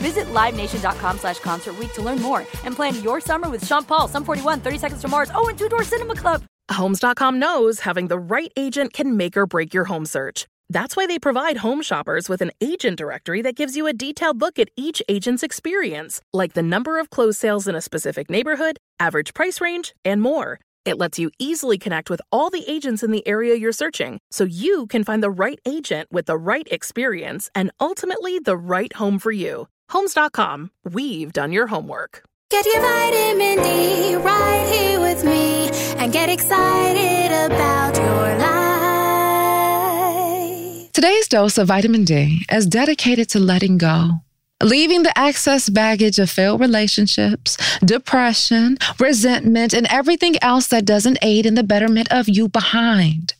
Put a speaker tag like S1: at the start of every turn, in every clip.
S1: Visit LiveNation.com slash Concert to learn more and plan your summer with Sean Paul, Sum 41, 30 Seconds to Mars, oh, and Two Door Cinema Club.
S2: Homes.com knows having the right agent can make or break your home search. That's why they provide home shoppers with an agent directory that gives you a detailed look at each agent's experience, like the number of closed sales in a specific neighborhood, average price range, and more. It lets you easily connect with all the agents in the area you're searching so you can find the right agent with the right experience and ultimately the right home for you. Homes.com, we've done your homework.
S3: Get your vitamin D right here with me and get excited about your life.
S4: Today's dose of vitamin D is dedicated to letting go. Leaving the excess baggage of failed relationships, depression, resentment, and everything else that doesn't aid in the betterment of you behind.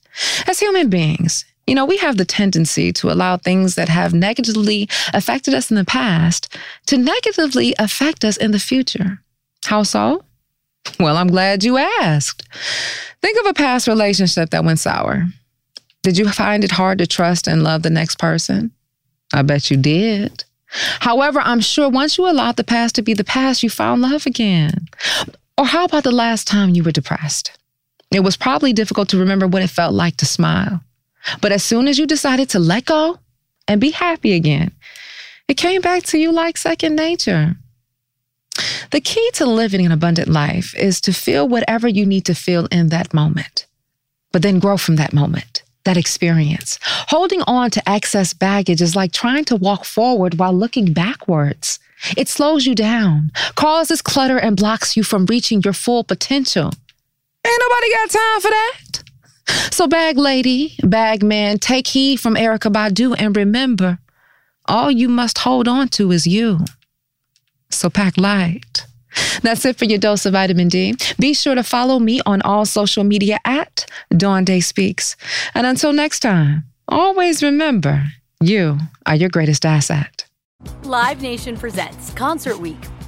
S4: As human beings, you know, we have the tendency to allow things that have negatively affected us in the past to negatively affect us in the future. How so? Well, I'm glad you asked. Think of a past relationship that went sour. Did you find it hard to trust and love the next person? I bet you did. However, I'm sure once you allowed the past to be the past, you found love again. Or how about the last time you were depressed? It was probably difficult to remember what it felt like to smile. But as soon as you decided to let go and be happy again, it came back to you like second nature. The key to living an abundant life is to feel whatever you need to feel in that moment, but then grow from that moment that experience. Holding on to excess baggage is like trying to walk forward while looking backwards. It slows you down, causes clutter, and blocks you from reaching your full potential. Ain't nobody got time for that. So, bag lady, bag man, take heed from Erykah Badu and remember, all you must hold on to is you. So, pack light. That's it for your dose of vitamin D. Be sure to follow me on all social media at Dawn Day Speaks. And until next time, always remember you are your greatest asset.
S1: Live Nation presents Concert Week.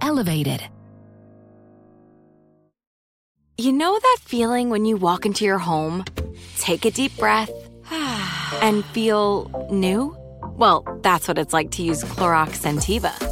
S5: elevated.
S6: You know that feeling when you walk into your home, take a deep breath, and feel new? Well, that's what it's like to use Clorox Scentiva.